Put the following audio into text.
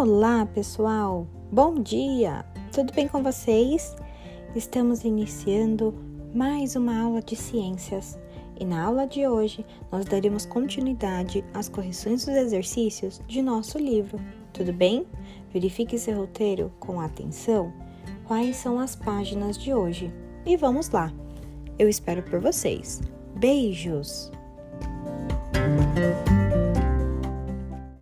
Olá, pessoal! Bom dia! Tudo bem com vocês? Estamos iniciando mais uma aula de ciências e na aula de hoje nós daremos continuidade às correções dos exercícios de nosso livro. Tudo bem? Verifique seu roteiro com atenção. Quais são as páginas de hoje? E vamos lá! Eu espero por vocês. Beijos!